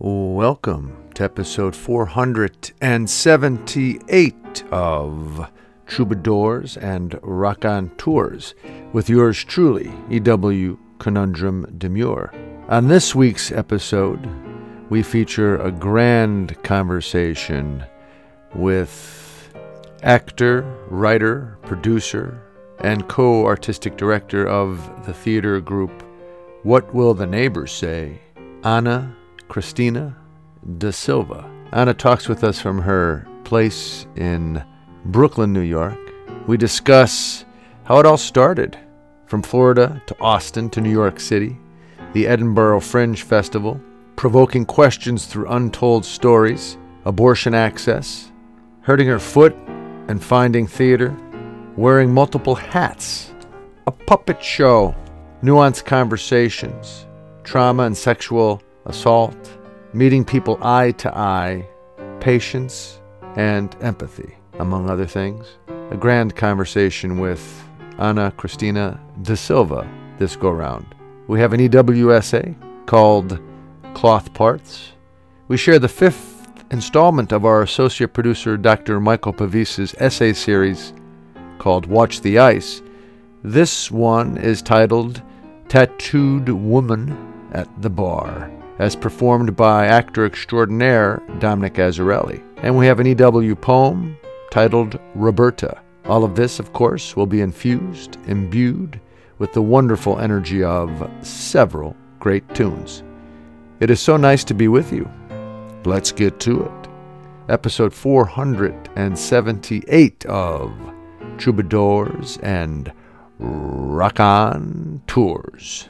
Welcome to episode 478 of Troubadours and Raconteurs with yours truly, E.W. Conundrum Demure. On this week's episode, we feature a grand conversation with actor, writer, producer, and co artistic director of the theater group What Will the Neighbors Say? Ana Cristina Da Silva. Anna talks with us from her place in Brooklyn, New York. We discuss how it all started from Florida to Austin to New York City, the Edinburgh Fringe Festival, provoking questions through untold stories, abortion access, hurting her foot and finding theater, wearing multiple hats, a puppet show, nuanced conversations, trauma and sexual assault, meeting people eye to eye, patience, and empathy, among other things. A grand conversation with Ana Cristina Da Silva this go round. We have an EWSA called Cloth Pants. We share the fifth installment of our associate producer Dr. Michael Pavise's essay series called Watch the Ice. This one is titled Tattooed Woman at the Bar as performed by actor extraordinaire Dominic Azzarelli. And we have an EW poem titled Roberta. All of this, of course, will be infused, imbued with the wonderful energy of several great tunes. It is so nice to be with you. Let's get to it. Episode 478 of Troubadours and Raconteurs.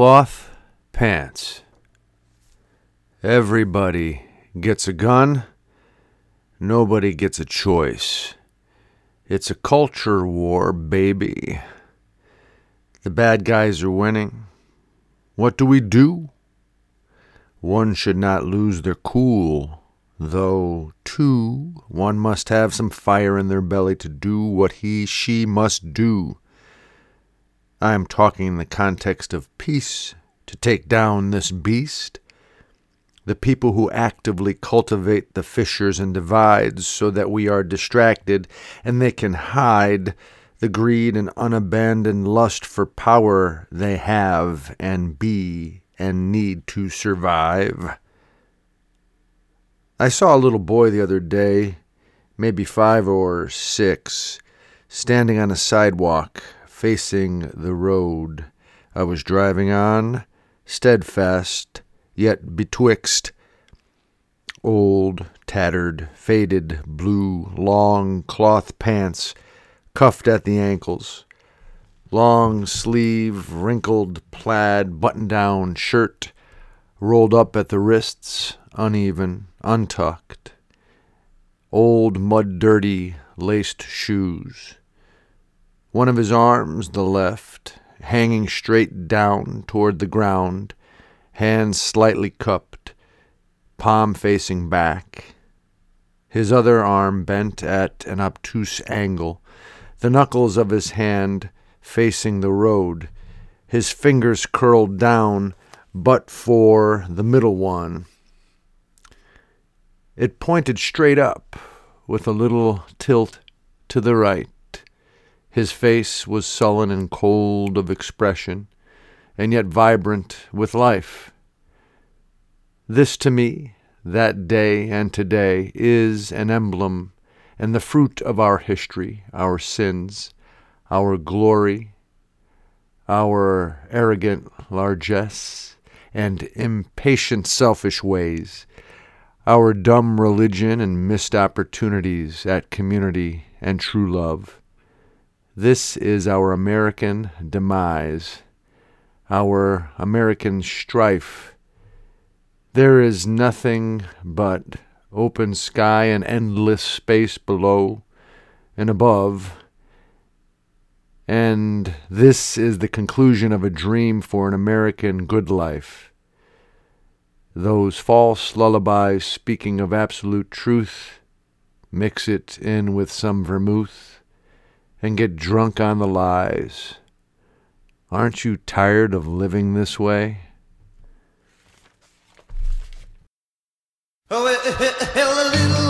Cloth pants. Everybody gets a gun. Nobody gets a choice. It's a culture war, baby. The bad guys are winning. What do we do? One should not lose their cool, though, two, one must have some fire in their belly to do what he, she must do. I am talking in the context of peace, to take down this beast. The people who actively cultivate the fissures and divides so that we are distracted and they can hide the greed and unabandoned lust for power they have and be and need to survive. I saw a little boy the other day, maybe five or six, standing on a sidewalk facing the road. I was driving on, steadfast, yet betwixt old, tattered, faded, blue, long cloth pants cuffed at the ankles, long sleeve, wrinkled plaid button down shirt rolled up at the wrists, uneven, untucked, old mud dirty laced shoes. One of his arms, the left, hanging straight down toward the ground, hands slightly cupped, palm facing back. His other arm bent at an obtuse angle, the knuckles of his hand facing the road, his fingers curled down but for the middle one. It pointed straight up, with a little tilt to the right. His face was sullen and cold of expression, and yet vibrant with life. This to me, that day and today, is an emblem and the fruit of our history, our sins, our glory, our arrogant largesse and impatient selfish ways, our dumb religion and missed opportunities at community and true love. This is our American demise, our American strife. There is nothing but open sky and endless space below and above. And this is the conclusion of a dream for an American good life. Those false lullabies speaking of absolute truth, mix it in with some vermouth and get drunk on the lies. Aren't you tired of living this way? Oh,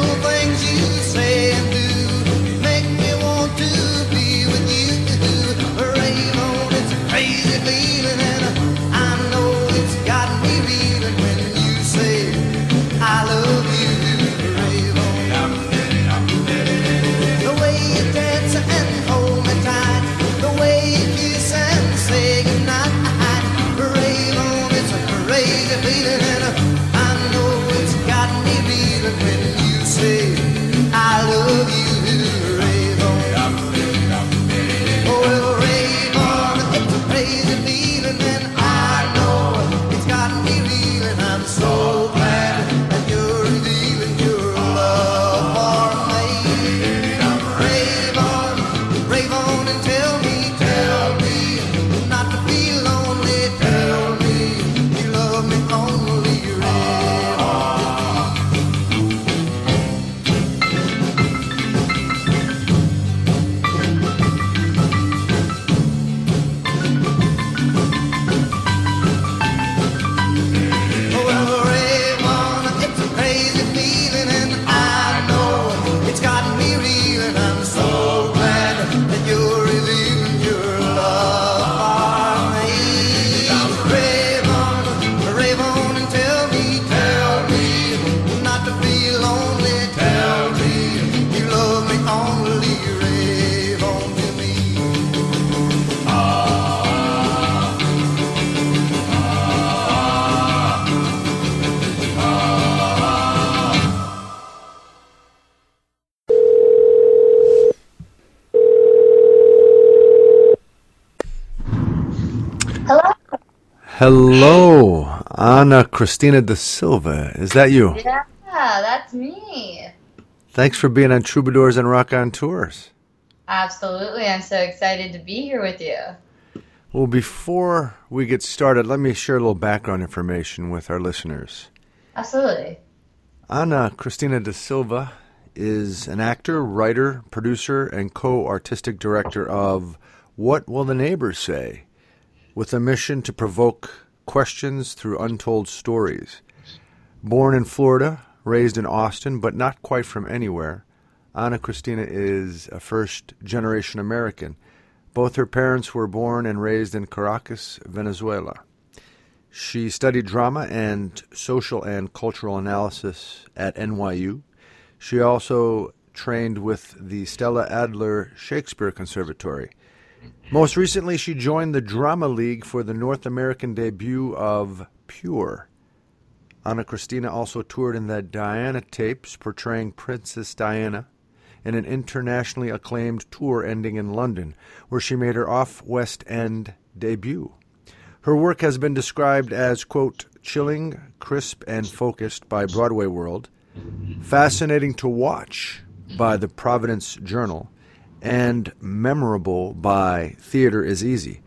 Hello, Ana Cristina da Silva. Is that you? Yeah, that's me. Thanks for being on Troubadours and Raconteurs. Absolutely. I'm so excited to be here with you. Well, before we get started, let me share a little background information with our listeners. Absolutely. Ana Cristina da Silva is an actor, writer, producer, and co artistic director of What Will the Neighbors Say? With a mission to provoke questions through untold stories. Born in Florida, raised in Austin, but not quite from anywhere, Ana Cristina is a first generation American. Both her parents were born and raised in Caracas, Venezuela. She studied drama and social and cultural analysis at NYU. She also trained with the Stella Adler Shakespeare Conservatory. Most recently, she joined the Drama League for the North American debut of Pure. Ana Cristina also toured in the Diana tapes portraying Princess Diana in an internationally acclaimed tour ending in London, where she made her off West End debut. Her work has been described as, quote, chilling, crisp, and focused by Broadway World, fascinating to watch by the Providence Journal, and memorable by Theater is Easy.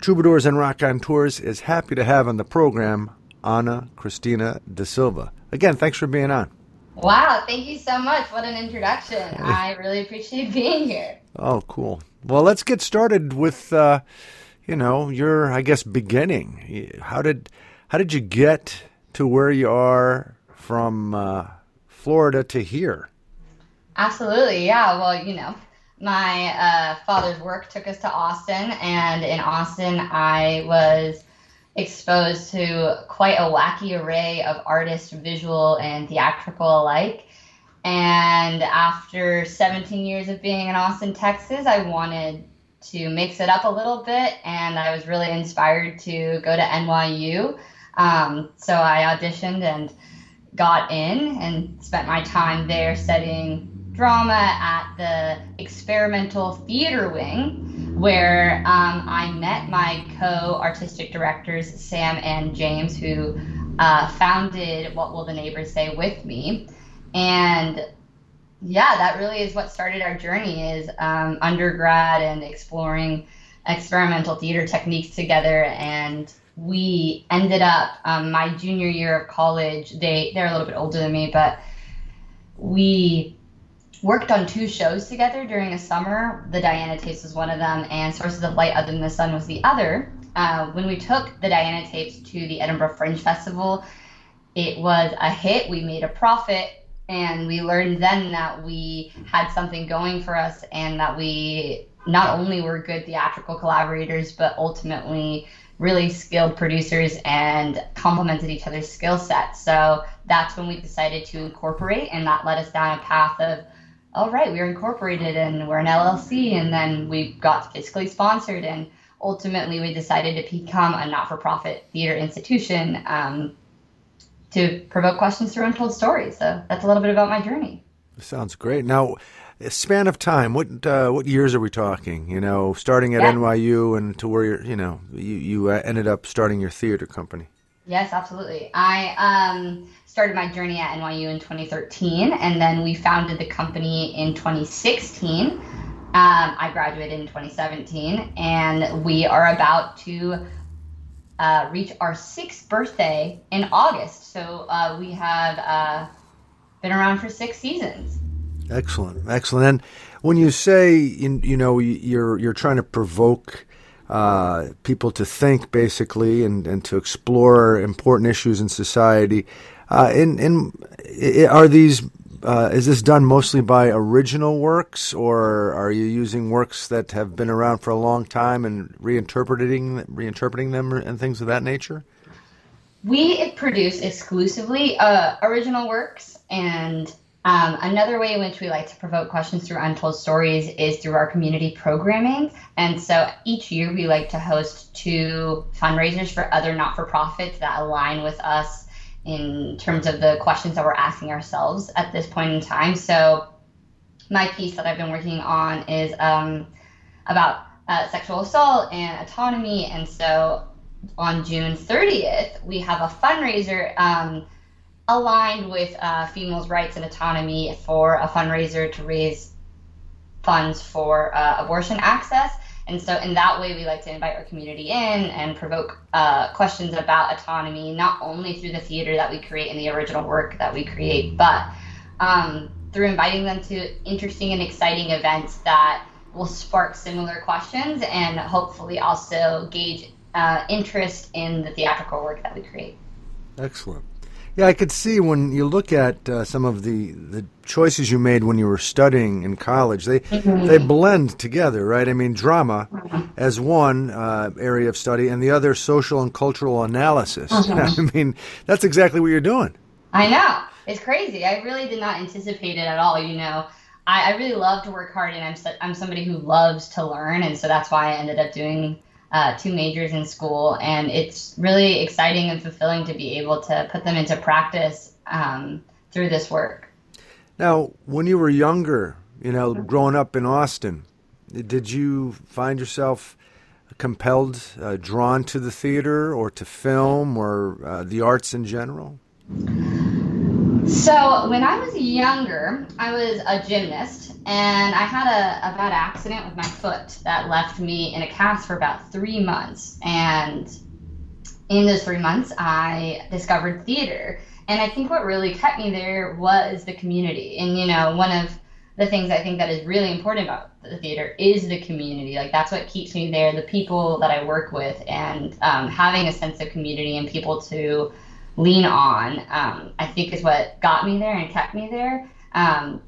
Troubadours and Raconteurs is happy to have on the program Ana Cristina da Silva. Again, thanks for being on. Wow, thank you so much. What an introduction. I really appreciate being here. Oh, cool. Well, let's get started with, uh, you know, your, I guess, beginning. How did, how did you get to where you are from uh, Florida to here? Absolutely. Yeah. Well, you know, my uh, father's work took us to Austin, and in Austin, I was exposed to quite a wacky array of artists, visual and theatrical alike. And after 17 years of being in Austin, Texas, I wanted to mix it up a little bit, and I was really inspired to go to NYU. Um, so I auditioned and got in and spent my time there studying drama at the experimental theater wing, where um, I met my co artistic directors, Sam and James, who uh, founded What Will the Neighbors Say with me. And yeah, that really is what started our journey is um, undergrad and exploring experimental theater techniques together and we ended up um, my junior year of college they they're a little bit older than me but we worked on two shows together during a summer. The Diana tapes was one of them, and Sources of Light Other Than the Sun was the other. Uh, when we took the Diana tapes to the Edinburgh Fringe Festival, it was a hit. We made a profit, and we learned then that we had something going for us, and that we not only were good theatrical collaborators, but ultimately really skilled producers and complemented each other's skill sets. So that's when we decided to incorporate, and that led us down a path of oh right, we are incorporated and we're an LLC, and then we got fiscally sponsored, and ultimately we decided to become a not-for-profit theater institution um, to provoke questions through untold stories. So that's a little bit about my journey. Sounds great. Now, span of time. What uh, what years are we talking? You know, starting at Yeah. NYU and to where you're. You know, you you uh, ended up starting your theater company. Yes, absolutely. I um, started my journey at NYU in 2013, and then we founded the company in 2016. Um, I graduated in 2017, and we are about to uh, reach our sixth birthday in August. So uh, we have uh, been around for six seasons. Excellent, excellent. And when you say you, you know you're you're trying to provoke uh, people to think basically and, and to explore important issues in society, uh, in in are these uh, is this done mostly by original works or are you using works that have been around for a long time and reinterpreting reinterpreting them and things of that nature? We produce exclusively uh, original works, and um, another way in which we like to provoke questions through untold stories is through our community programming. And so each year we like to host two fundraisers for other not for profits that align with us in terms of the questions that we're asking ourselves at this point in time. So my piece that I've been working on is um, about uh, sexual assault and autonomy. And so on June 30th, we have a fundraiser um, aligned with uh, females' rights and autonomy for a fundraiser to raise funds for uh, abortion access. And so, in that way, we like to invite our community in and provoke uh, questions about autonomy, not only through the theater that we create and the original work that we create, but um, through inviting them to interesting and exciting events that will spark similar questions and hopefully also gauge uh, interest in the theatrical work that we create. Excellent. Yeah, I could see when you look at uh, some of the, the choices you made when you were studying in college, they they blend together, right? I mean, drama as one uh, area of study, and the other social and cultural analysis. I mean, that's exactly what you're doing. I know. It's crazy. I really did not anticipate it at all. You know, I, I really love to work hard, and I'm so, I'm somebody who loves to learn, and so that's why I ended up doing uh, two majors in school, and it's really exciting and fulfilling to be able to put them into practice um, through this work. Now, when you were younger, you know, growing up in Austin, did you find yourself compelled, uh, drawn to the theater or to film or uh, the arts in general? So when I was younger, I was a gymnast, and I had a, a bad accident with my foot that left me in a cast for about three months. And in those three months, I discovered theater. And I think what really kept me there was the community. And, you know, one of the things I think that is really important about the theater is the community. Like, that's what keeps me there, the people that I work with, and um, having a sense of community and people to lean on, um, I think is what got me there and kept me there. Um,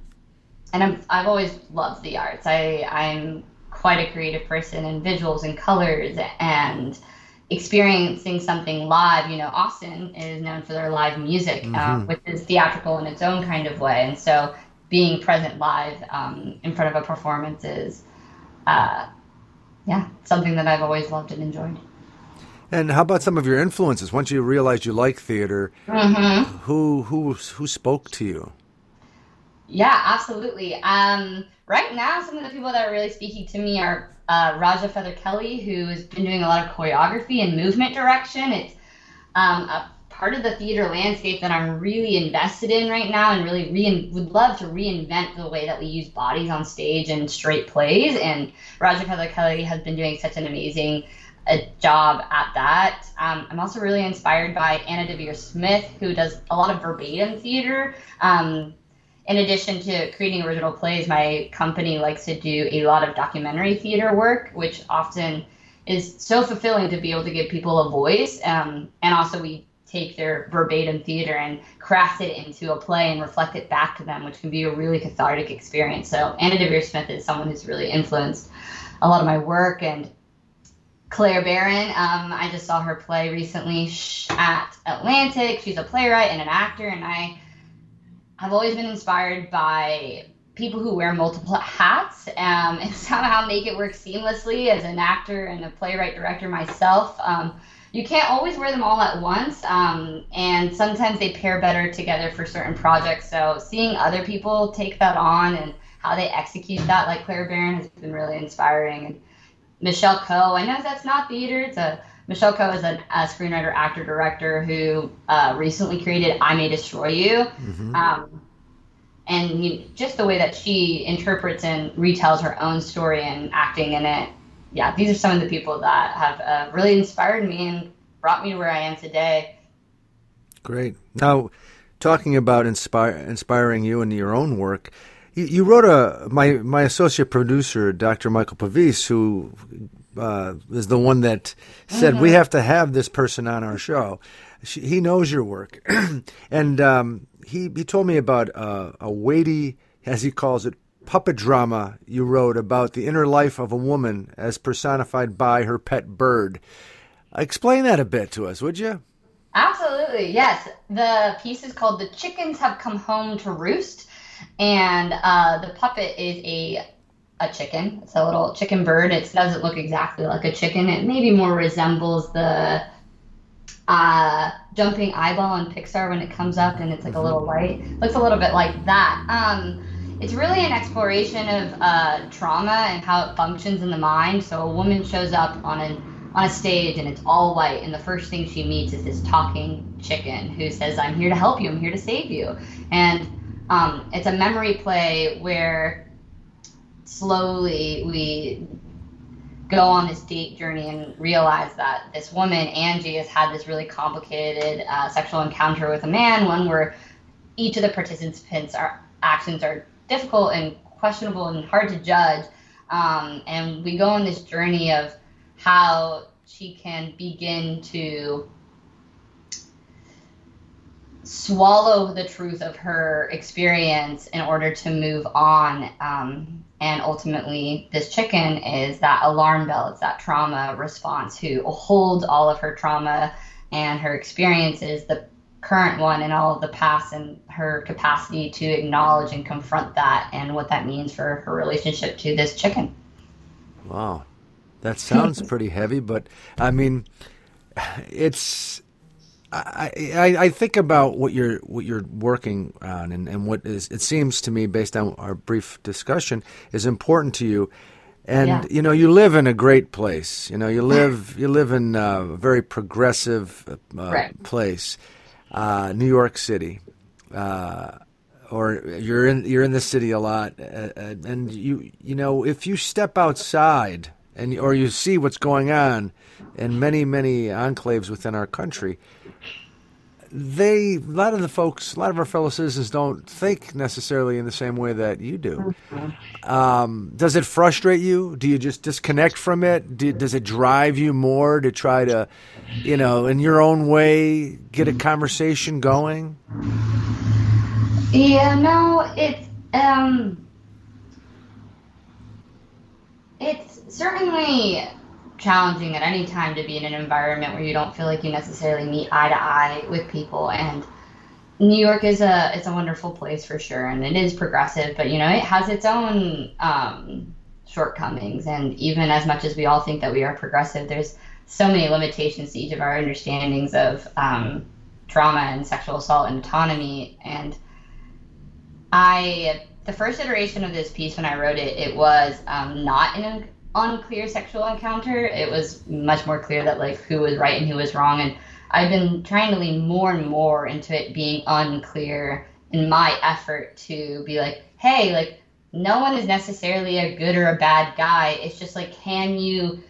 and I'm, I've always loved the arts. I, I'm quite a creative person in visuals and colors and experiencing something live. You know, Austin is known for their live music, um, which is theatrical in its own kind of way. And so being present live um, in front of a performance is, uh, yeah, something that I've always loved and enjoyed. And how about some of your influences? Once you realized you like theater, who who who spoke to you? Yeah, absolutely. Um, right now, some of the people that are really speaking to me are uh, Raja Feather Kelly, who's been doing a lot of choreography and movement direction. It's um, a part of the theater landscape that I'm really invested in right now, and really would love to reinvent the way that we use bodies on stage and straight plays. And Raja Feather Kelly has been doing such an amazing a job at that. Um, I'm also really inspired by Anna Deavere Smith, who does a lot of verbatim theater. Um, in addition to creating original plays, my company likes to do a lot of documentary theater work, which often is so fulfilling to be able to give people a voice. Um, and also, we take their verbatim theater and craft it into a play and reflect it back to them, which can be a really cathartic experience. So, Anna Deavere Smith is someone who's really influenced a lot of my work. And Claire Barron, um, I just saw her play recently at Atlantic. She's a playwright and an actor, and I have always been inspired by people who wear multiple hats um, and somehow make it work seamlessly as an actor and a playwright director myself. Um, you can't always wear them all at once, um, and sometimes they pair better together for certain projects. So seeing other people take that on and how they execute that, like Claire Barron, has been really inspiring. And Michaela Coel, I know that's not theater. It's a Michaela Coel is a, a screenwriter, actor, director who uh, recently created "I May Destroy You," um, and you, just the way that she interprets and retells her own story and acting in it. Yeah, these are some of the people that have uh, really inspired me and brought me to where I am today. Great. Now, talking about inspire, inspiring you in your own work, you, you wrote a my my associate producer, Dr. Michael Pavis, who uh, is the one that said we have to have this person on our show. She, he knows your work, and um, he he told me about uh, a weighty, as he calls it, puppet drama you wrote about the inner life of a woman as personified by her pet bird. Explain that a bit to us, would you? Absolutely, yes. The piece is called "The Chickens Have Come Home to Roost," and uh, the puppet is a a chicken. It's a little chicken bird. It doesn't look exactly like a chicken. It maybe more resembles the uh, jumping eyeball on Pixar when it comes up and it's like a little light. Looks a little bit like that. Um, it's really an exploration of uh, trauma and how it functions in the mind. So a woman shows up on an on a stage and it's all white and the first thing she meets is this talking chicken who says i'm here to help you i'm here to save you and um, it's a memory play where slowly we go on this deep journey and realize that this woman angie has had this really complicated uh, sexual encounter with a man one where each of the participants are actions are difficult and questionable and hard to judge. Um, and we go on this journey of how she can begin to swallow the truth of her experience in order to move on. Um, and ultimately, this chicken is that alarm bell, it's that trauma response who holds all of her trauma and her experiences, the current one and all of the past, and her capacity to acknowledge and confront that and what that means for her relationship to this chicken. Wow. That sounds pretty heavy, but I mean, it's. I, I, I think about what you're what you're working on and, and what is it seems to me based on our brief discussion is important to you and Yeah. you know you live in a great place you know you live you live in a very progressive uh, Right. place uh, New York City uh, or you're in you're in the city a lot, uh, uh, and you you know if you step outside and or you see what's going on in many many enclaves within our country, they a lot of the folks, a lot of our fellow citizens don't think necessarily in the same way that you do. Um, does it frustrate you? Do you just disconnect from it? Do, does it drive you more to try to, you know, in your own way, get a conversation going? Yeah, no, it's um it's certainly challenging at any time to be in an environment where you don't feel like you necessarily meet eye to eye with people. And New York is a it's a wonderful place for sure and it is progressive, but you know, it has its own um shortcomings. And even as much as we all think that we are progressive, there's so many limitations to each of our understandings of um, trauma and sexual assault and autonomy. And I the first iteration of this piece when I wrote it, it was um, not an unclear sexual encounter. It was much more clear that like who was right and who was wrong, and I've been trying to lean more and more into it being unclear in my effort to be like, hey, like no one is necessarily a good or a bad guy. It's just like, can you,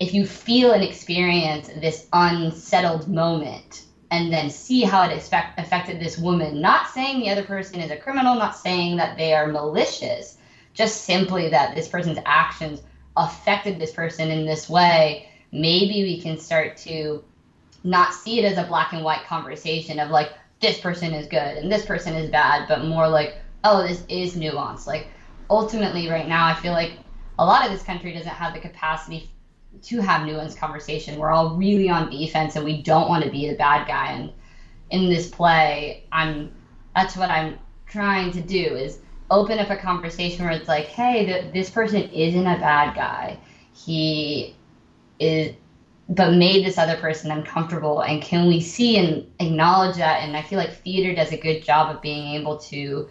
if you feel and experience this unsettled moment, and then see how it expect, affected this woman. Not saying the other person is a criminal, not saying that they are malicious, just simply that this person's actions affected this person in this way. Maybe we can start to not see it as a black and white conversation of like, this person is good and this person is bad, but more like, oh, this is nuance. Like, ultimately, right now, I feel like a lot of this country doesn't have the capacity to have nuanced conversation. We're all really on defense and we don't want to be the bad guy. And in this play, I'm that's what I'm trying to do is open up a conversation where it's like, hey, th- this person isn't a bad guy. He is, but made this other person uncomfortable. And can we see and acknowledge that? And I feel like theater does a good job of being able to,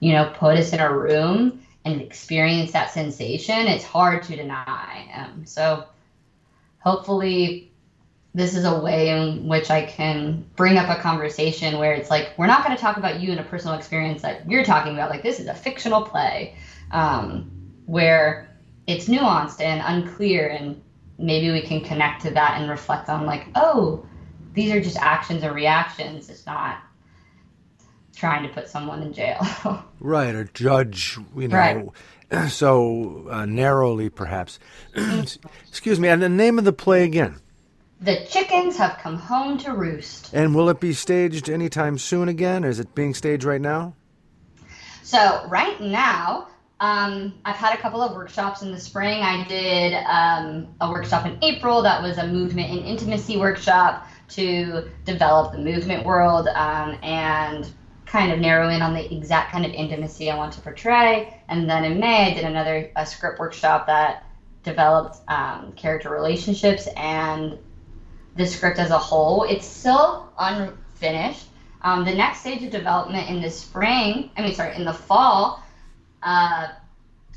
you know, put us in a room and experience that sensation. It's hard to deny. Um, so hopefully this is a way in which I can bring up a conversation where it's like we're not going to talk about you and a personal experience that you're talking about. Like this is a fictional play um, where it's nuanced and unclear, and maybe we can connect to that and reflect on like, oh, these are just actions or reactions. It's not trying to put someone in jail. Right, or judge, you know, Right. so uh, narrowly, perhaps. Excuse me, and the name of the play again. The chickens have come home to roost. And will it be staged anytime soon again? Or is it being staged right now? So right now, um, I've had a couple of workshops in the spring. I did um, a workshop in April that was a movement and intimacy workshop to develop the movement world um, and kind of narrow in on the exact kind of intimacy I want to portray. And then in May, I did another a script workshop that developed um, character relationships and the script as a whole. It's still unfinished. Um, the next stage of development in the spring, I mean, sorry, in the fall, uh,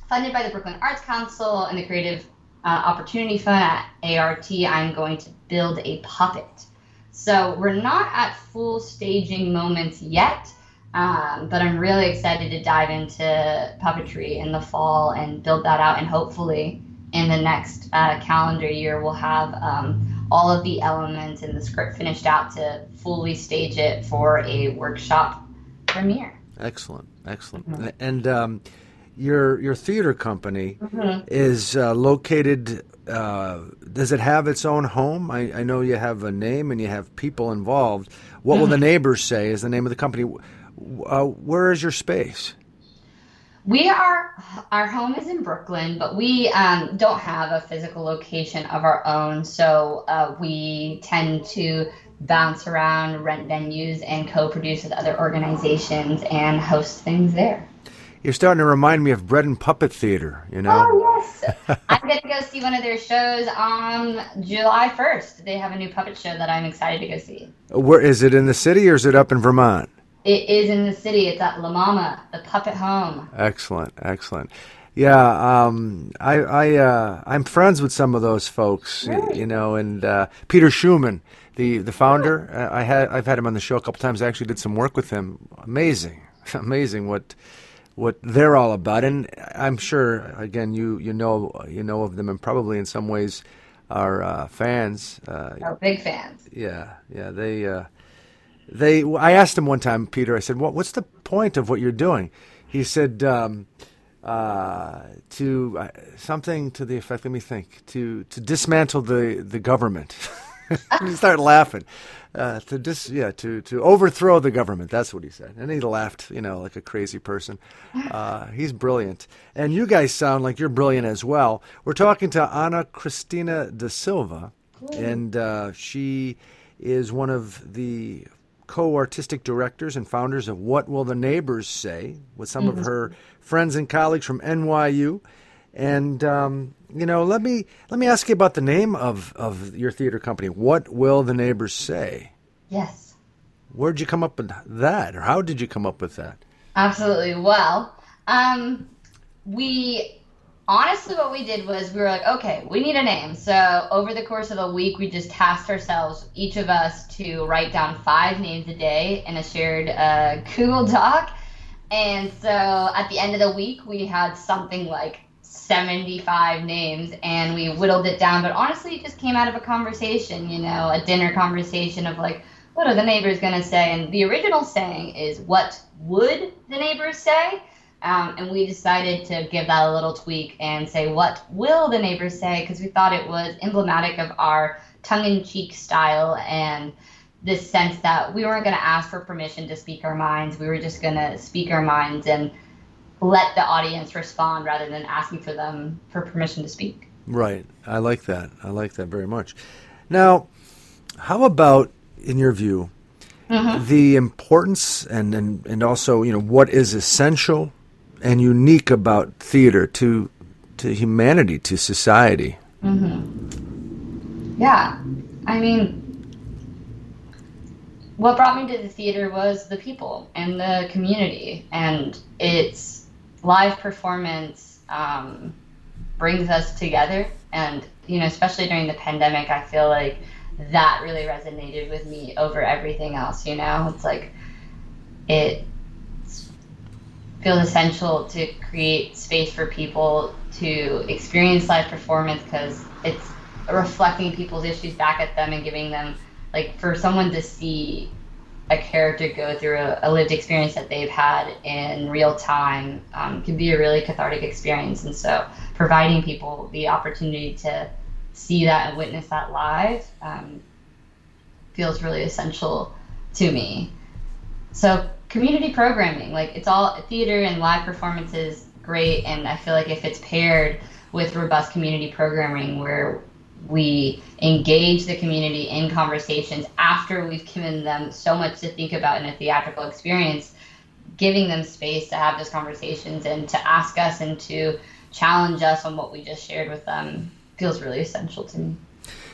funded by the Brooklyn Arts Council and the Creative uh, Opportunity Fund at ART, I'm going to build a puppet. So we're not at full staging moments yet, um, but I'm really excited to dive into puppetry in the fall and build that out. And hopefully, in the next uh, calendar year, we'll have um, all of the elements and the script finished out to fully stage it for a workshop premiere. Excellent, excellent. And um, your your theater company Mhm. is uh, located. Uh, does it have its own home? I, I know you have a name and you have people involved. What will the neighbors say? Is the name of the company? Uh, where is your space? We are our home is in Brooklyn, but we um, don't have a physical location of our own. So uh, we tend to bounce around, rent venues, and co-produce with other organizations and host things there. You're starting to remind me of Bread and Puppet Theater. You know. Oh yes, I'm gonna go see one of their shows on July 1st. They have a new puppet show that I'm excited to go see. Where is it in the city or is it up in Vermont? It is in the city. It's at La Mama, the Puppet Home. Excellent, excellent. Yeah, um, I, I, uh, I'm friends with some of those folks, Really? you know, and uh, Peter Schumann, the the founder. uh, I had I've had him on the show a couple times. I actually did some work with him. Amazing, amazing what what they're all about. And I'm sure, again, you you know you know of them, and probably in some ways are uh, fans. Uh, Oh, big fans. yeah, yeah. They, uh, they. I asked him one time, Peter. I said, "What? What's the point of what you're doing?" He said, um, uh, "To uh, something to the effect. Let me think. To to dismantle the the government." he started laughing. Uh, to dis, yeah, to to overthrow the government. That's what he said, and he laughed, you know, like a crazy person. Uh, he's brilliant, and you guys sound like you're brilliant as well. We're talking to Ana Cristina da Silva, and uh, she is one of the co-artistic directors and founders of What Will the Neighbors Say, with some of her friends and colleagues from NYU. And um, you know, let me let me ask you about the name of of your theater company. What will the neighbors say? Yes. Where'd you come up with that, or how did you come up with that? Absolutely. Well, um, we honestly, what we did was we were like, okay, we need a name. So over the course of a week, we just tasked ourselves, each of us, to write down five names a day in a shared uh, Google Doc. And so at the end of the week, we had something like 75 names and we whittled it down. But honestly, it just came out of a conversation, you know, a dinner conversation of like, what are the neighbors going to say? And the original saying is, what would the neighbors say? Um, and we decided to give that a little tweak and say, what will the neighbors say? Because we thought it was emblematic of our tongue in cheek style and this sense that we weren't going to ask for permission to speak our minds. We were just going to speak our minds and let the audience respond rather than asking for them for permission to speak. Right. I like that. I like that very much. Now, how about, in your view, the importance and, and, and also, you know, what is essential and unique about theater to to humanity, to society? Yeah. I mean, what brought me to the theater was the people and the community, and its live performance um, brings us together. And, you know, especially during the pandemic, I feel like that really resonated with me over everything else, you know? It's like, it feels essential to create space for people to experience live performance because it's reflecting people's issues back at them and giving them like for someone to see a character go through a, a lived experience that they've had in real time um, can be a really cathartic experience. And so providing people the opportunity to see that and witness that live um, feels really essential to me. So community programming, like it's all theater and live performances, great. And I feel like if it's paired with robust community programming, where we engage the community in conversations after we've given them so much to think about in a theatrical experience, giving them space to have those conversations and to ask us and to challenge us on what we just shared with them feels really essential to me.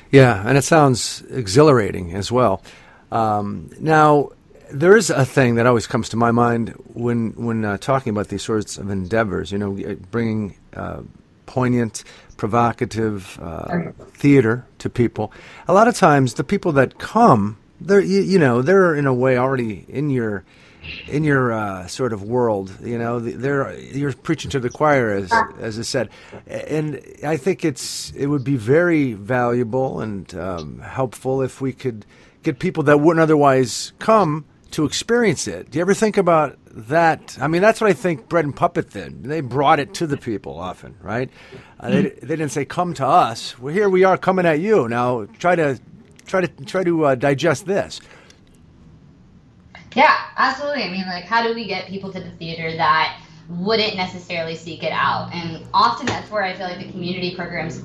Yeah, and it sounds exhilarating as well. Um, now, there is a thing that always comes to my mind when when uh, talking about these sorts of endeavors. You know, bringing uh, poignant, provocative uh, theater to people. A lot of times, the people that come, they're you, you know they're in a way already in your in your uh, sort of world. You know, they're you're preaching to the choir, as as I said, and I think it's it would be very valuable and um, helpful if we could get people that wouldn't otherwise come to experience it. Do you ever think about that? I mean, that's what I think Bread and Puppet did. They brought it to the people often, right? Uh, they, they didn't say, "Come to us." Well, here we are coming at you. Now try to try to try to uh, digest this. Yeah, absolutely. I mean, like, how do we get people to the theater that wouldn't necessarily seek it out? And often that's where I feel like the community programs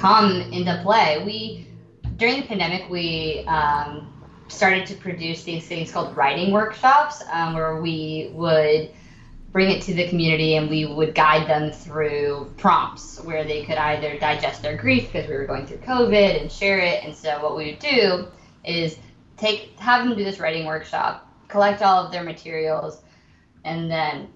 come into play. We during the pandemic, we um, started to produce these things called writing workshops um, where we would bring it to the community and we would guide them through prompts where they could either digest their grief because we were going through COVID and share it. And so what we would do is take have them do this writing workshop, collect all of their materials, and then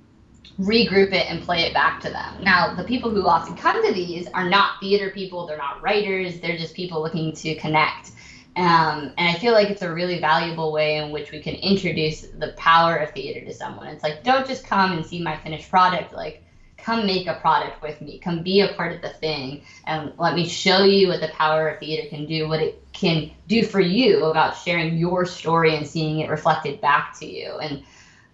regroup it and play it back to them. Now, the people who often come to these are not theater people, they're not writers, they're just people looking to connect. Um, and I feel like it's a really valuable way in which we can introduce the power of theater to someone. It's like, don't just come and see my finished product. Like, come make a product with me. Come be a part of the thing. And let me show you what the power of theater can do, what it can do for you about sharing your story and seeing it reflected back to you. And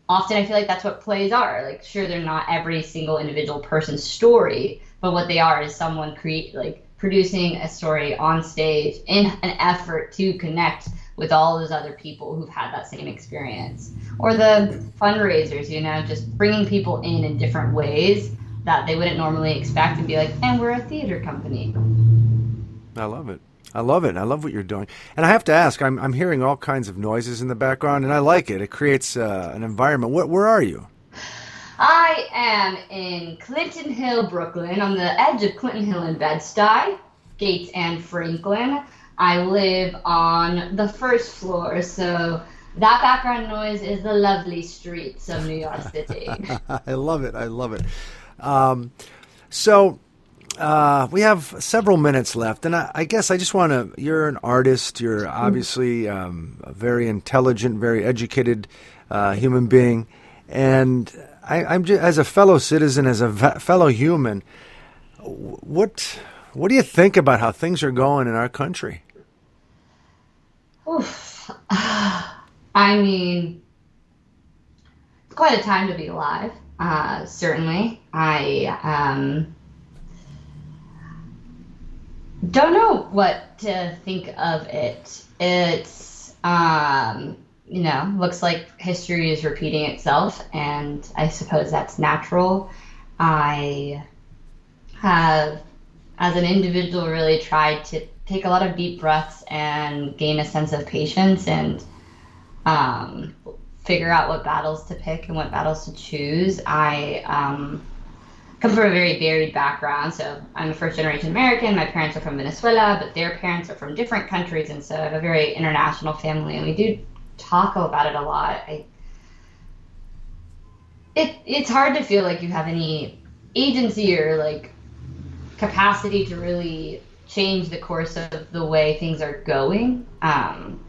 often I feel like that's what plays are. Like, sure, they're not every single individual person's story, but what they are is someone create like producing a story on stage in an effort to connect with all those other people who've had that same experience. Or the fundraisers, you know, just bringing people in in different ways that they wouldn't normally expect and be like, and we're a theater company. I love it. I love it. I love what you're doing. And I have to ask, I'm, I'm hearing all kinds of noises in the background, and I like it. It creates uh, an environment. Where, where are you? I am in Clinton Hill, Brooklyn, on the edge of Clinton Hill and Bed-Stuy, Gates and Franklin. I live on the first floor, so that background noise is the lovely streets of New York City. I love it. I love it. Um, so uh, we have several minutes left, and I, I guess I just want to. You're an artist. You're obviously um, a very intelligent, very educated uh, human being, and I, am just, as a fellow citizen, as a ve- fellow human. What what do you think about how things are going in our country? Oof. I mean, it's quite a time to be alive. Uh, certainly, I. Um, don't know what to think of it. It's um, you know, looks like history is repeating itself, and I suppose that's natural. I have, as an individual, really tried to take a lot of deep breaths and gain a sense of patience and um, figure out what battles to pick and what battles to choose. I um, come from a very varied background. So I'm a first generation American. My parents are from Venezuela, but their parents are from different countries, and so I have a very international family. And we do talk about it a lot. I, it it's hard to feel like you have any agency or like capacity to really change the course of the way things are going. Um,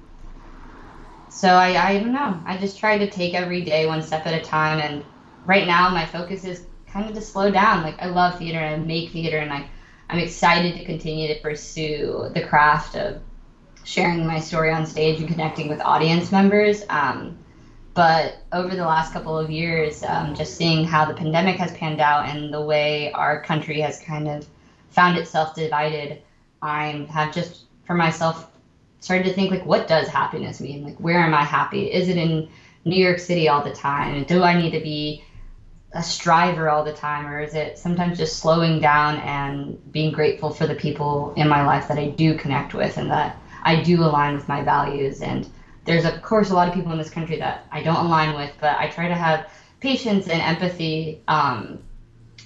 so I, I don't know. I just try to take every day one step at a time. And right now, my focus is kind of to slow down. Like I love theater and I make theater, and I, I'm excited to continue to pursue the craft of sharing my story on stage and connecting with audience members. Um, but over the last couple of years, um, just seeing how the pandemic has panned out and the way our country has kind of found itself divided, I have just for myself started to think like, what does happiness mean? Like, where am I happy? Is it in New York City all the time? Do I need to be a striver all the time, or is it sometimes just slowing down and being grateful for the people in my life that I do connect with and that I do align with my values. And there's, of course, a lot of people in this country that I don't align with, but I try to have patience and empathy um,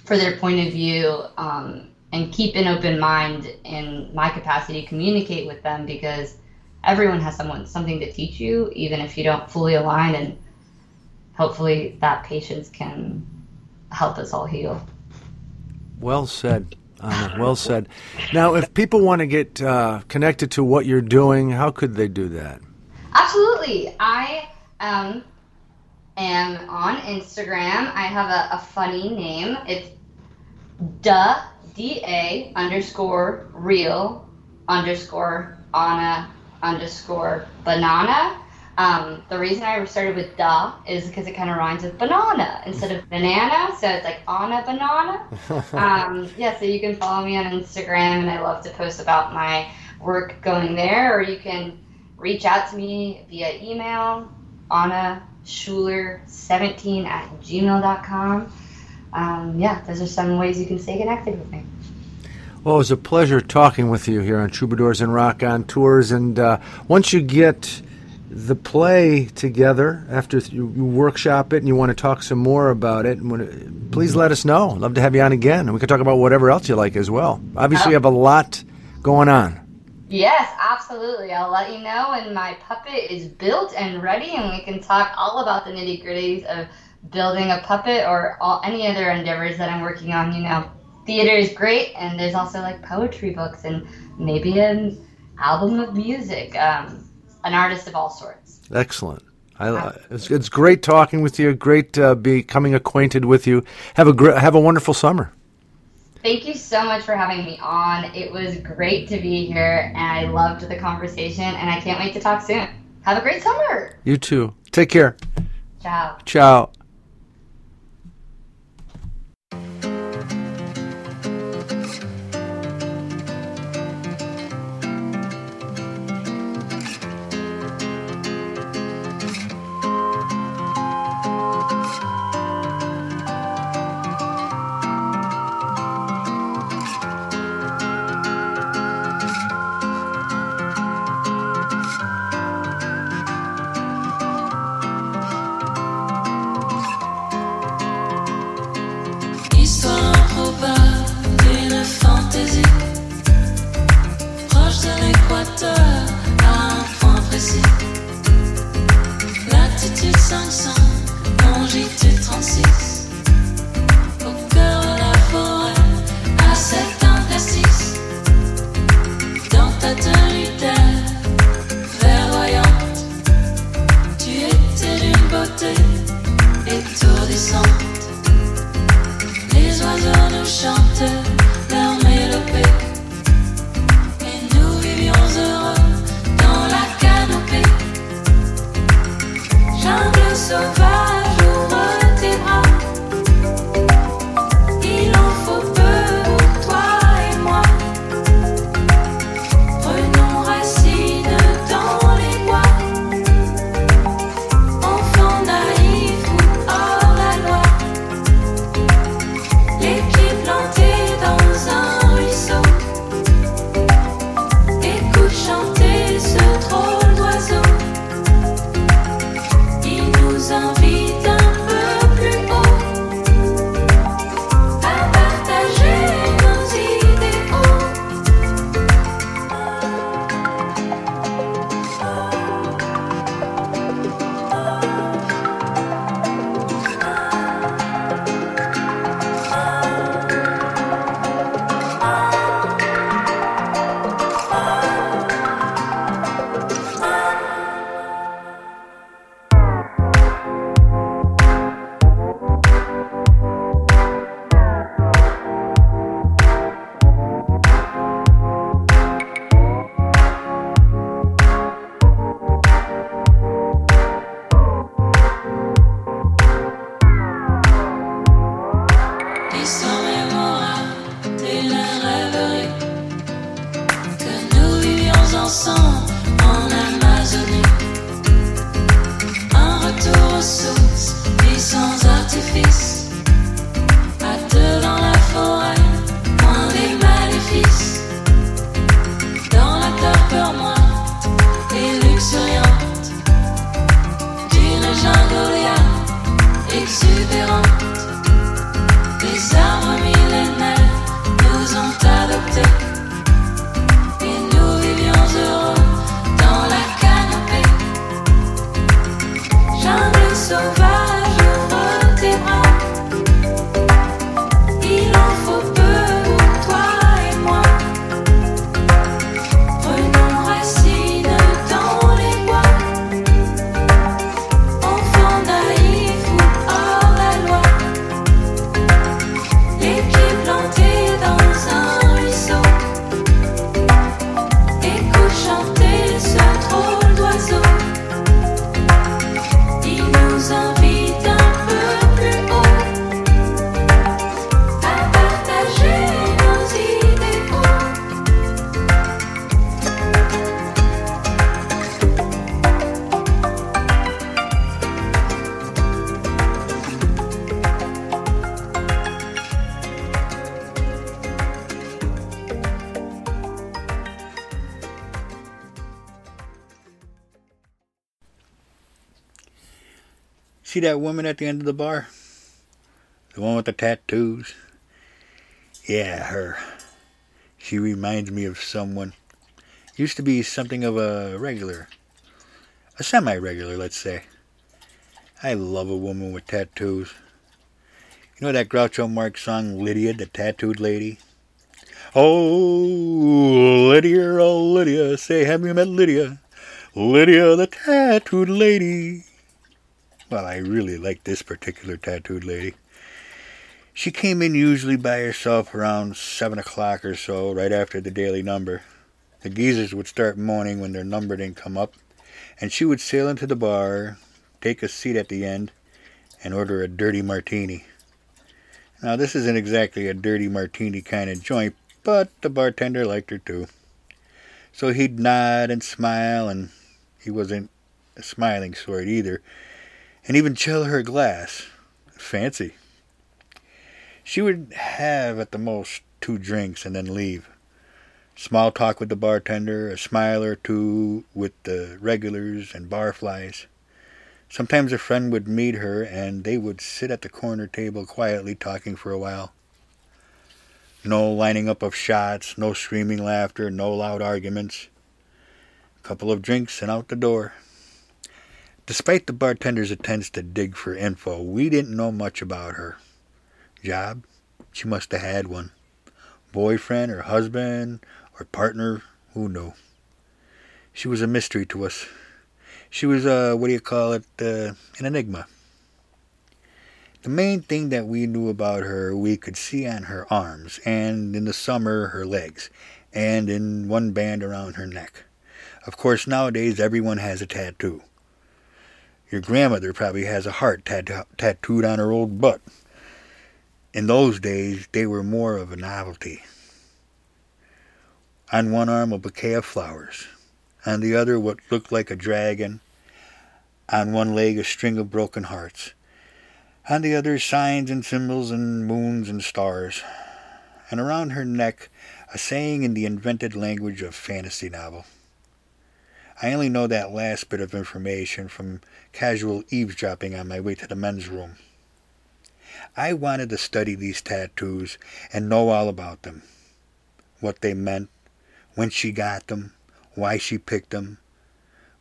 for their point of view um, and keep an open mind in my capacity to communicate with them because everyone has someone something to teach you, even if you don't fully align. And hopefully that patience can help us all heal. Well said. Anna, well said. Now, if people want to get uh, connected to what you're doing, how could they do that? Absolutely. I um, am on Instagram. I have a, a funny name. It's da d a underscore real underscore Anna underscore banana. Um, the reason I started with da is because it kind of rhymes with banana instead of banana, so it's like Anna banana. um, yeah, so you can follow me on Instagram, and I love to post about my work going there, or you can reach out to me via email, Anna Schuler17 at gmail.com. Um, yeah, those are some ways you can stay connected with me. Well, it was a pleasure talking with you here on Troubadours and Raconteurs. And uh, once you get the play together, after you, workshop it and you want to talk some more about it, please let us know. Love to have you on again. And we can talk about whatever else you like as well. Obviously, you have a lot going on. Yes, absolutely. I'll let you know when my puppet is built and ready, and we can talk all about the nitty gritties of building a puppet or all, any other endeavors that I'm working on. You know, theater is great, and there's also like poetry books and maybe an album of music. Um, an artist of all sorts. Excellent. I, it's, it's great talking with you. Great uh, becoming acquainted with you. Have a gr- have a wonderful summer. Thank you so much for having me on. It was great to be here, and I loved the conversation. And I can't wait to talk soon. Have a great summer. You too. Take care. Ciao. Ciao. That woman at the end of the bar? The one with the tattoos? Yeah, her. She reminds me of someone. Used to be something of a regular. A semi regular, let's say. I love a woman with tattoos. You know that Groucho Marx song, Lydia, the Tattooed Lady? Oh, Lydia, oh, Lydia, say, have you met Lydia? Lydia, the Tattooed Lady. Well, I really like this particular tattooed lady. She came in usually by herself around 7 o'clock or so, right after the daily number. The geezers would start moaning when their number didn't come up, and she would sail into the bar, take a seat at the end, and order a dirty martini. Now, this isn't exactly a dirty martini kind of joint, but the bartender liked her too. So he'd nod and smile, and he wasn't a smiling sort either, and even chill her glass. Fancy. She would have at the most two drinks and then leave. Small talk with the bartender, a smile or two with the regulars and barflies. Sometimes a friend would meet her and they would sit at the corner table quietly talking for a while. No lining up of shots, no screaming laughter, no loud arguments. A couple of drinks and out the door. Despite the bartender's attempts to dig for info, we didn't know much about her. Job? She must have had one. Boyfriend or husband or partner? Who knew? She was a mystery to us. She was, uh, what do you call it, uh, an enigma. The main thing that we knew about her we could see on her arms, and in the summer her legs, and in one band around her neck. Of course, nowadays everyone has a tattoo. Your grandmother probably has a heart tat- tattooed on her old butt. In those days, they were more of a novelty. On one arm, a bouquet of flowers. On the other, what looked like a dragon. On one leg, a string of broken hearts. On the other, signs and symbols and moons and stars. And around her neck, a saying in the invented language of fantasy novel. I only know that last bit of information from casual eavesdropping on my way to the men's room. I wanted to study these tattoos and know all about them. What they meant, when she got them, why she picked them.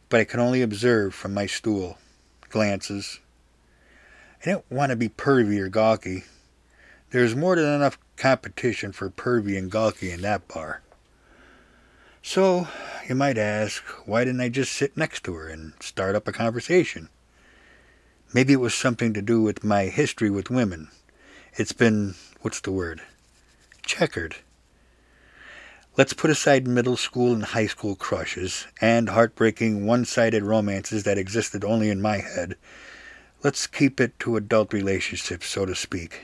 But I could only observe from my stool, glances. I didn't want to be pervy or gawky. There's more than enough competition for pervy and gawky in that bar. So, you might ask, why didn't I just sit next to her and start up a conversation? Maybe it was something to do with my history with women. It's been, what's the word? Checkered. Let's put aside middle school and high school crushes and heartbreaking one sided romances that existed only in my head. Let's keep it to adult relationships, so to speak.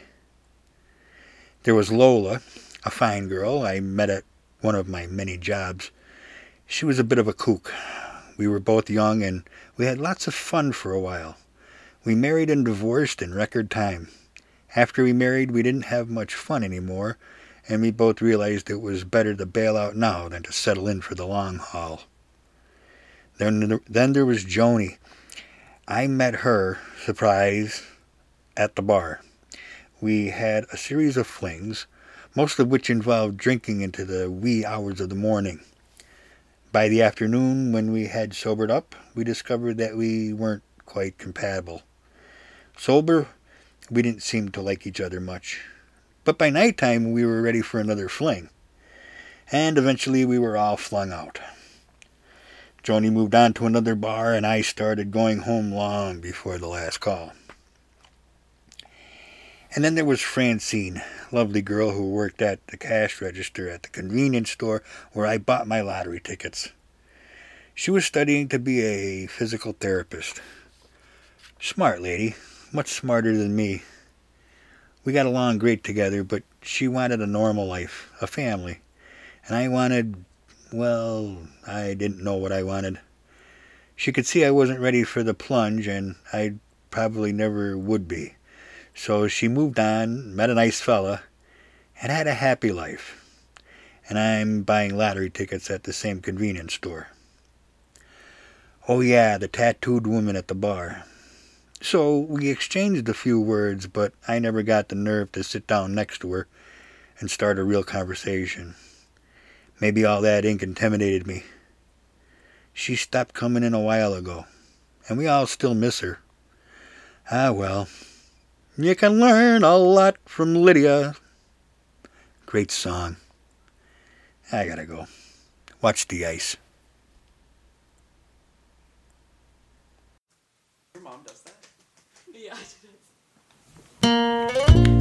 There was Lola, a fine girl I met at one of my many jobs. She was a bit of a kook. We were both young and we had lots of fun for a while. We married and divorced in record time. After we married, we didn't have much fun anymore, and we both realized it was better to bail out now than to settle in for the long haul. Then, then there was Joni. I met her, surprise, at the bar. We had a series of flings, most of which involved drinking into the wee hours of the morning. By the afternoon, when we had sobered up, we discovered that we weren't quite compatible. Sober, we didn't seem to like each other much. But by night time, we were ready for another fling. And eventually, we were all flung out. Joni moved on to another bar, and I started going home long before the last call. And then there was Francine, lovely girl who worked at the cash register at the convenience store where I bought my lottery tickets. She was studying to be a physical therapist. Smart lady, much smarter than me. We got along great together, but she wanted a normal life, a family. And I wanted, well, I didn't know what I wanted. She could see I wasn't ready for the plunge, and I probably never would be. So she moved on, met a nice fella, and had a happy life. And I'm buying lottery tickets at the same convenience store. Oh, yeah, the tattooed woman at the bar. So we exchanged a few words, but I never got the nerve to sit down next to her and start a real conversation. Maybe all that ink intimidated me. She stopped coming in a while ago, and we all still miss her. Ah, well, you can learn a lot from Lydia. Great song. I gotta go. Watch the ice. Your mom does that? Yeah, she does.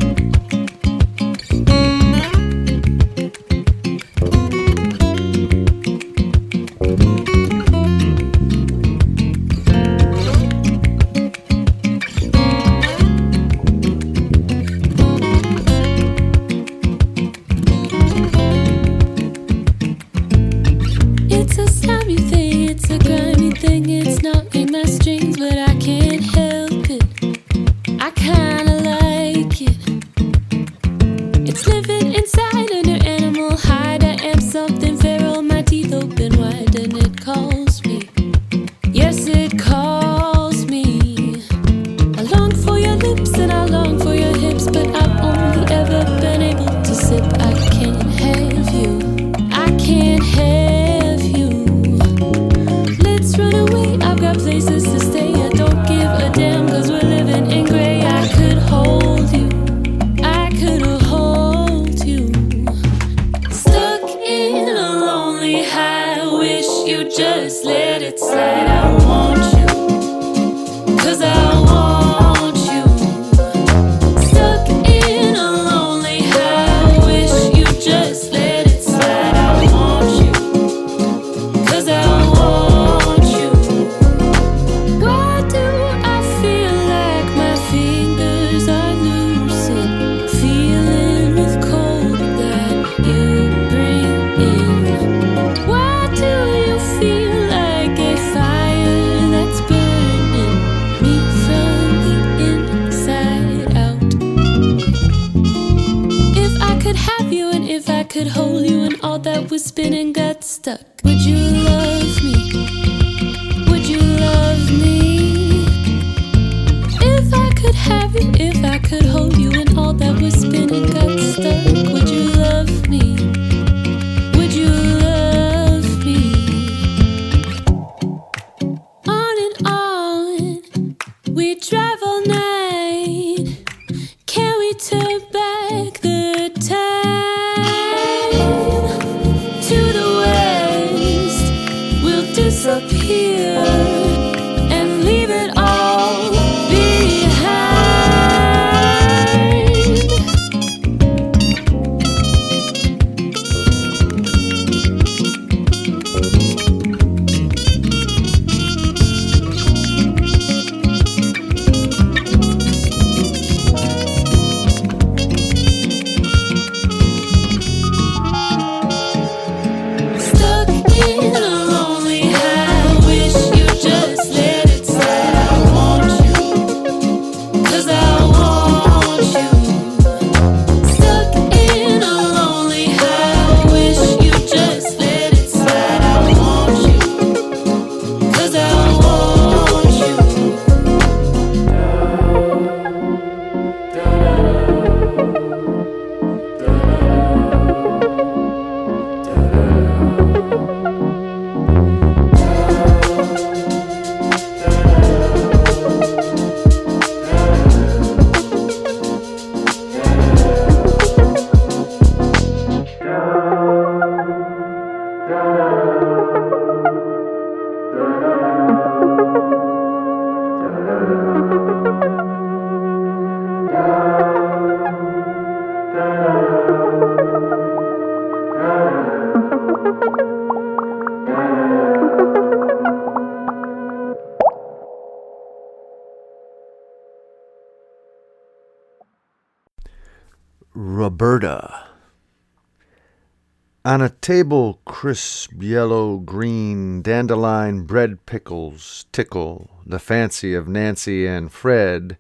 On a table, crisp yellow green dandelion bread pickles tickle the fancy of Nancy and Fred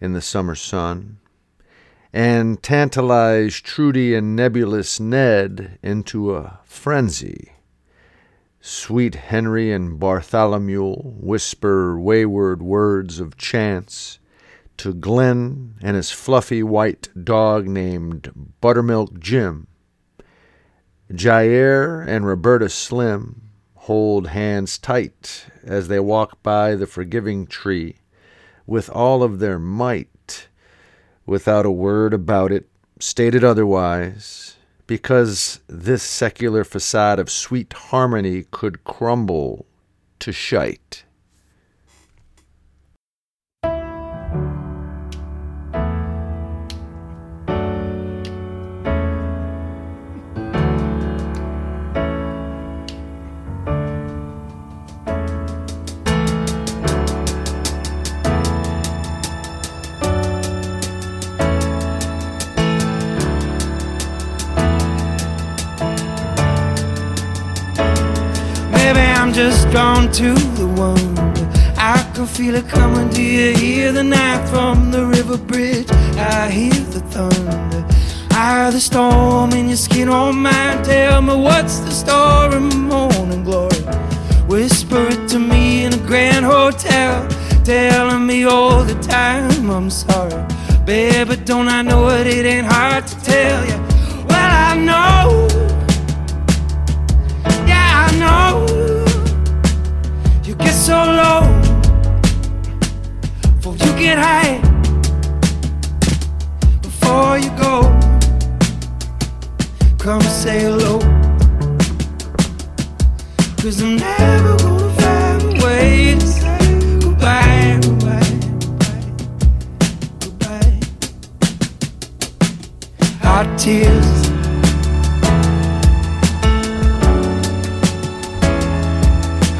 in the summer sun, and tantalize Trudy and nebulous Ned into a frenzy. Sweet Henry and Bartholomew whisper wayward words of chance to Glenn and his fluffy white dog named Buttermilk Jim. Jair and Roberta Slim hold hands tight as they walk by the forgiving tree with all of their might, without a word about it stated otherwise, because this secular facade of sweet harmony could crumble to shite. Drawn to the wonder. I can feel it coming. Do you hear the night from the river bridge? I hear the thunder. I hear the storm in your skin oh on mine. Tell me what's the story, morning glory. Whisper it to me in a grand hotel, telling me all the time I'm sorry. Baby, don't I know it? It ain't hard to tell you. So low before you get high. Before you go, come say hello. Cause I'm never gonna find a way to say goodbye, goodbye, goodbye. Hot tears.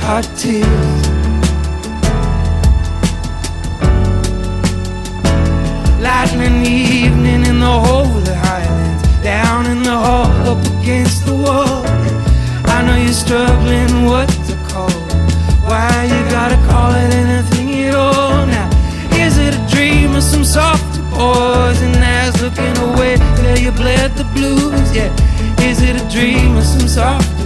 hot tears. Struggling what to call. Why you gotta call it anything at all now? Is it a dream or some soft poison that's looking away? There you bled the blues, yeah. Is it a dream or some soft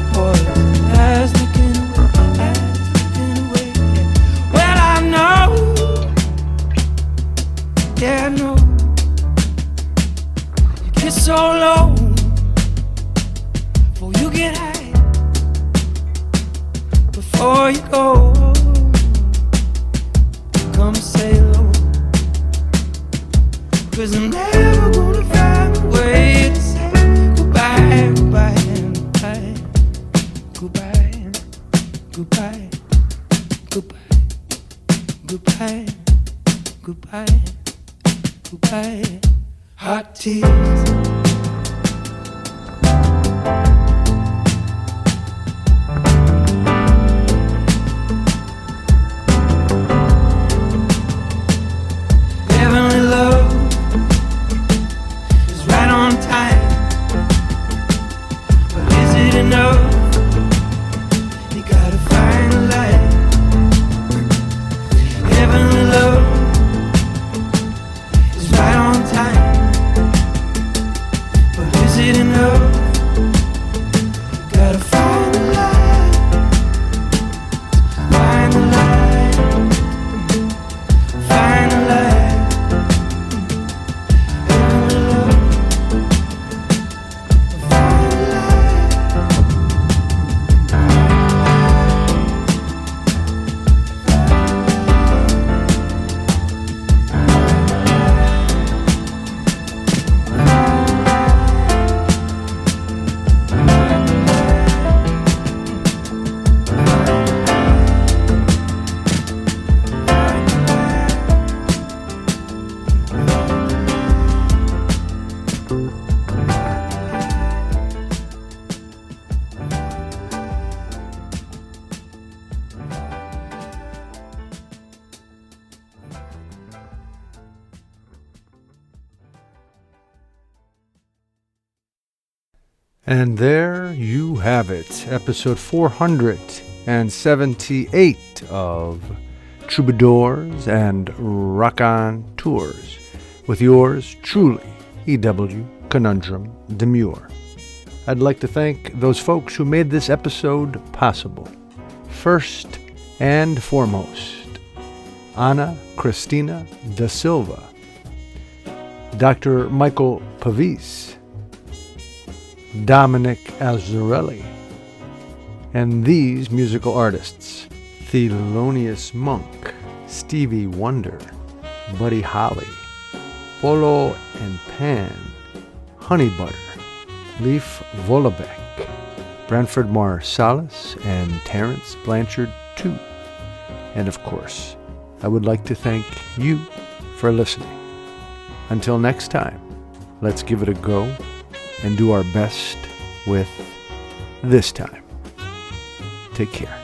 And there you have it, episode 478 of Troubadours and Rock On Tours, with yours truly, E.W. Conundrum Demure. I'd like to thank those folks who made this episode possible. First and foremost, Ana Cristina da Silva, Dr. Michael Pavis, Dominic Azzarelli, and these musical artists Thelonious Monk, Stevie Wonder, Buddy Holly, Polo and Pan, Honey Butter, Leif Vollebekk, Branford Marsalis, and Terence Blanchard, too. And of course, I would like to thank you for listening. Until next time, let's give it a go and do our best with this time. Take care.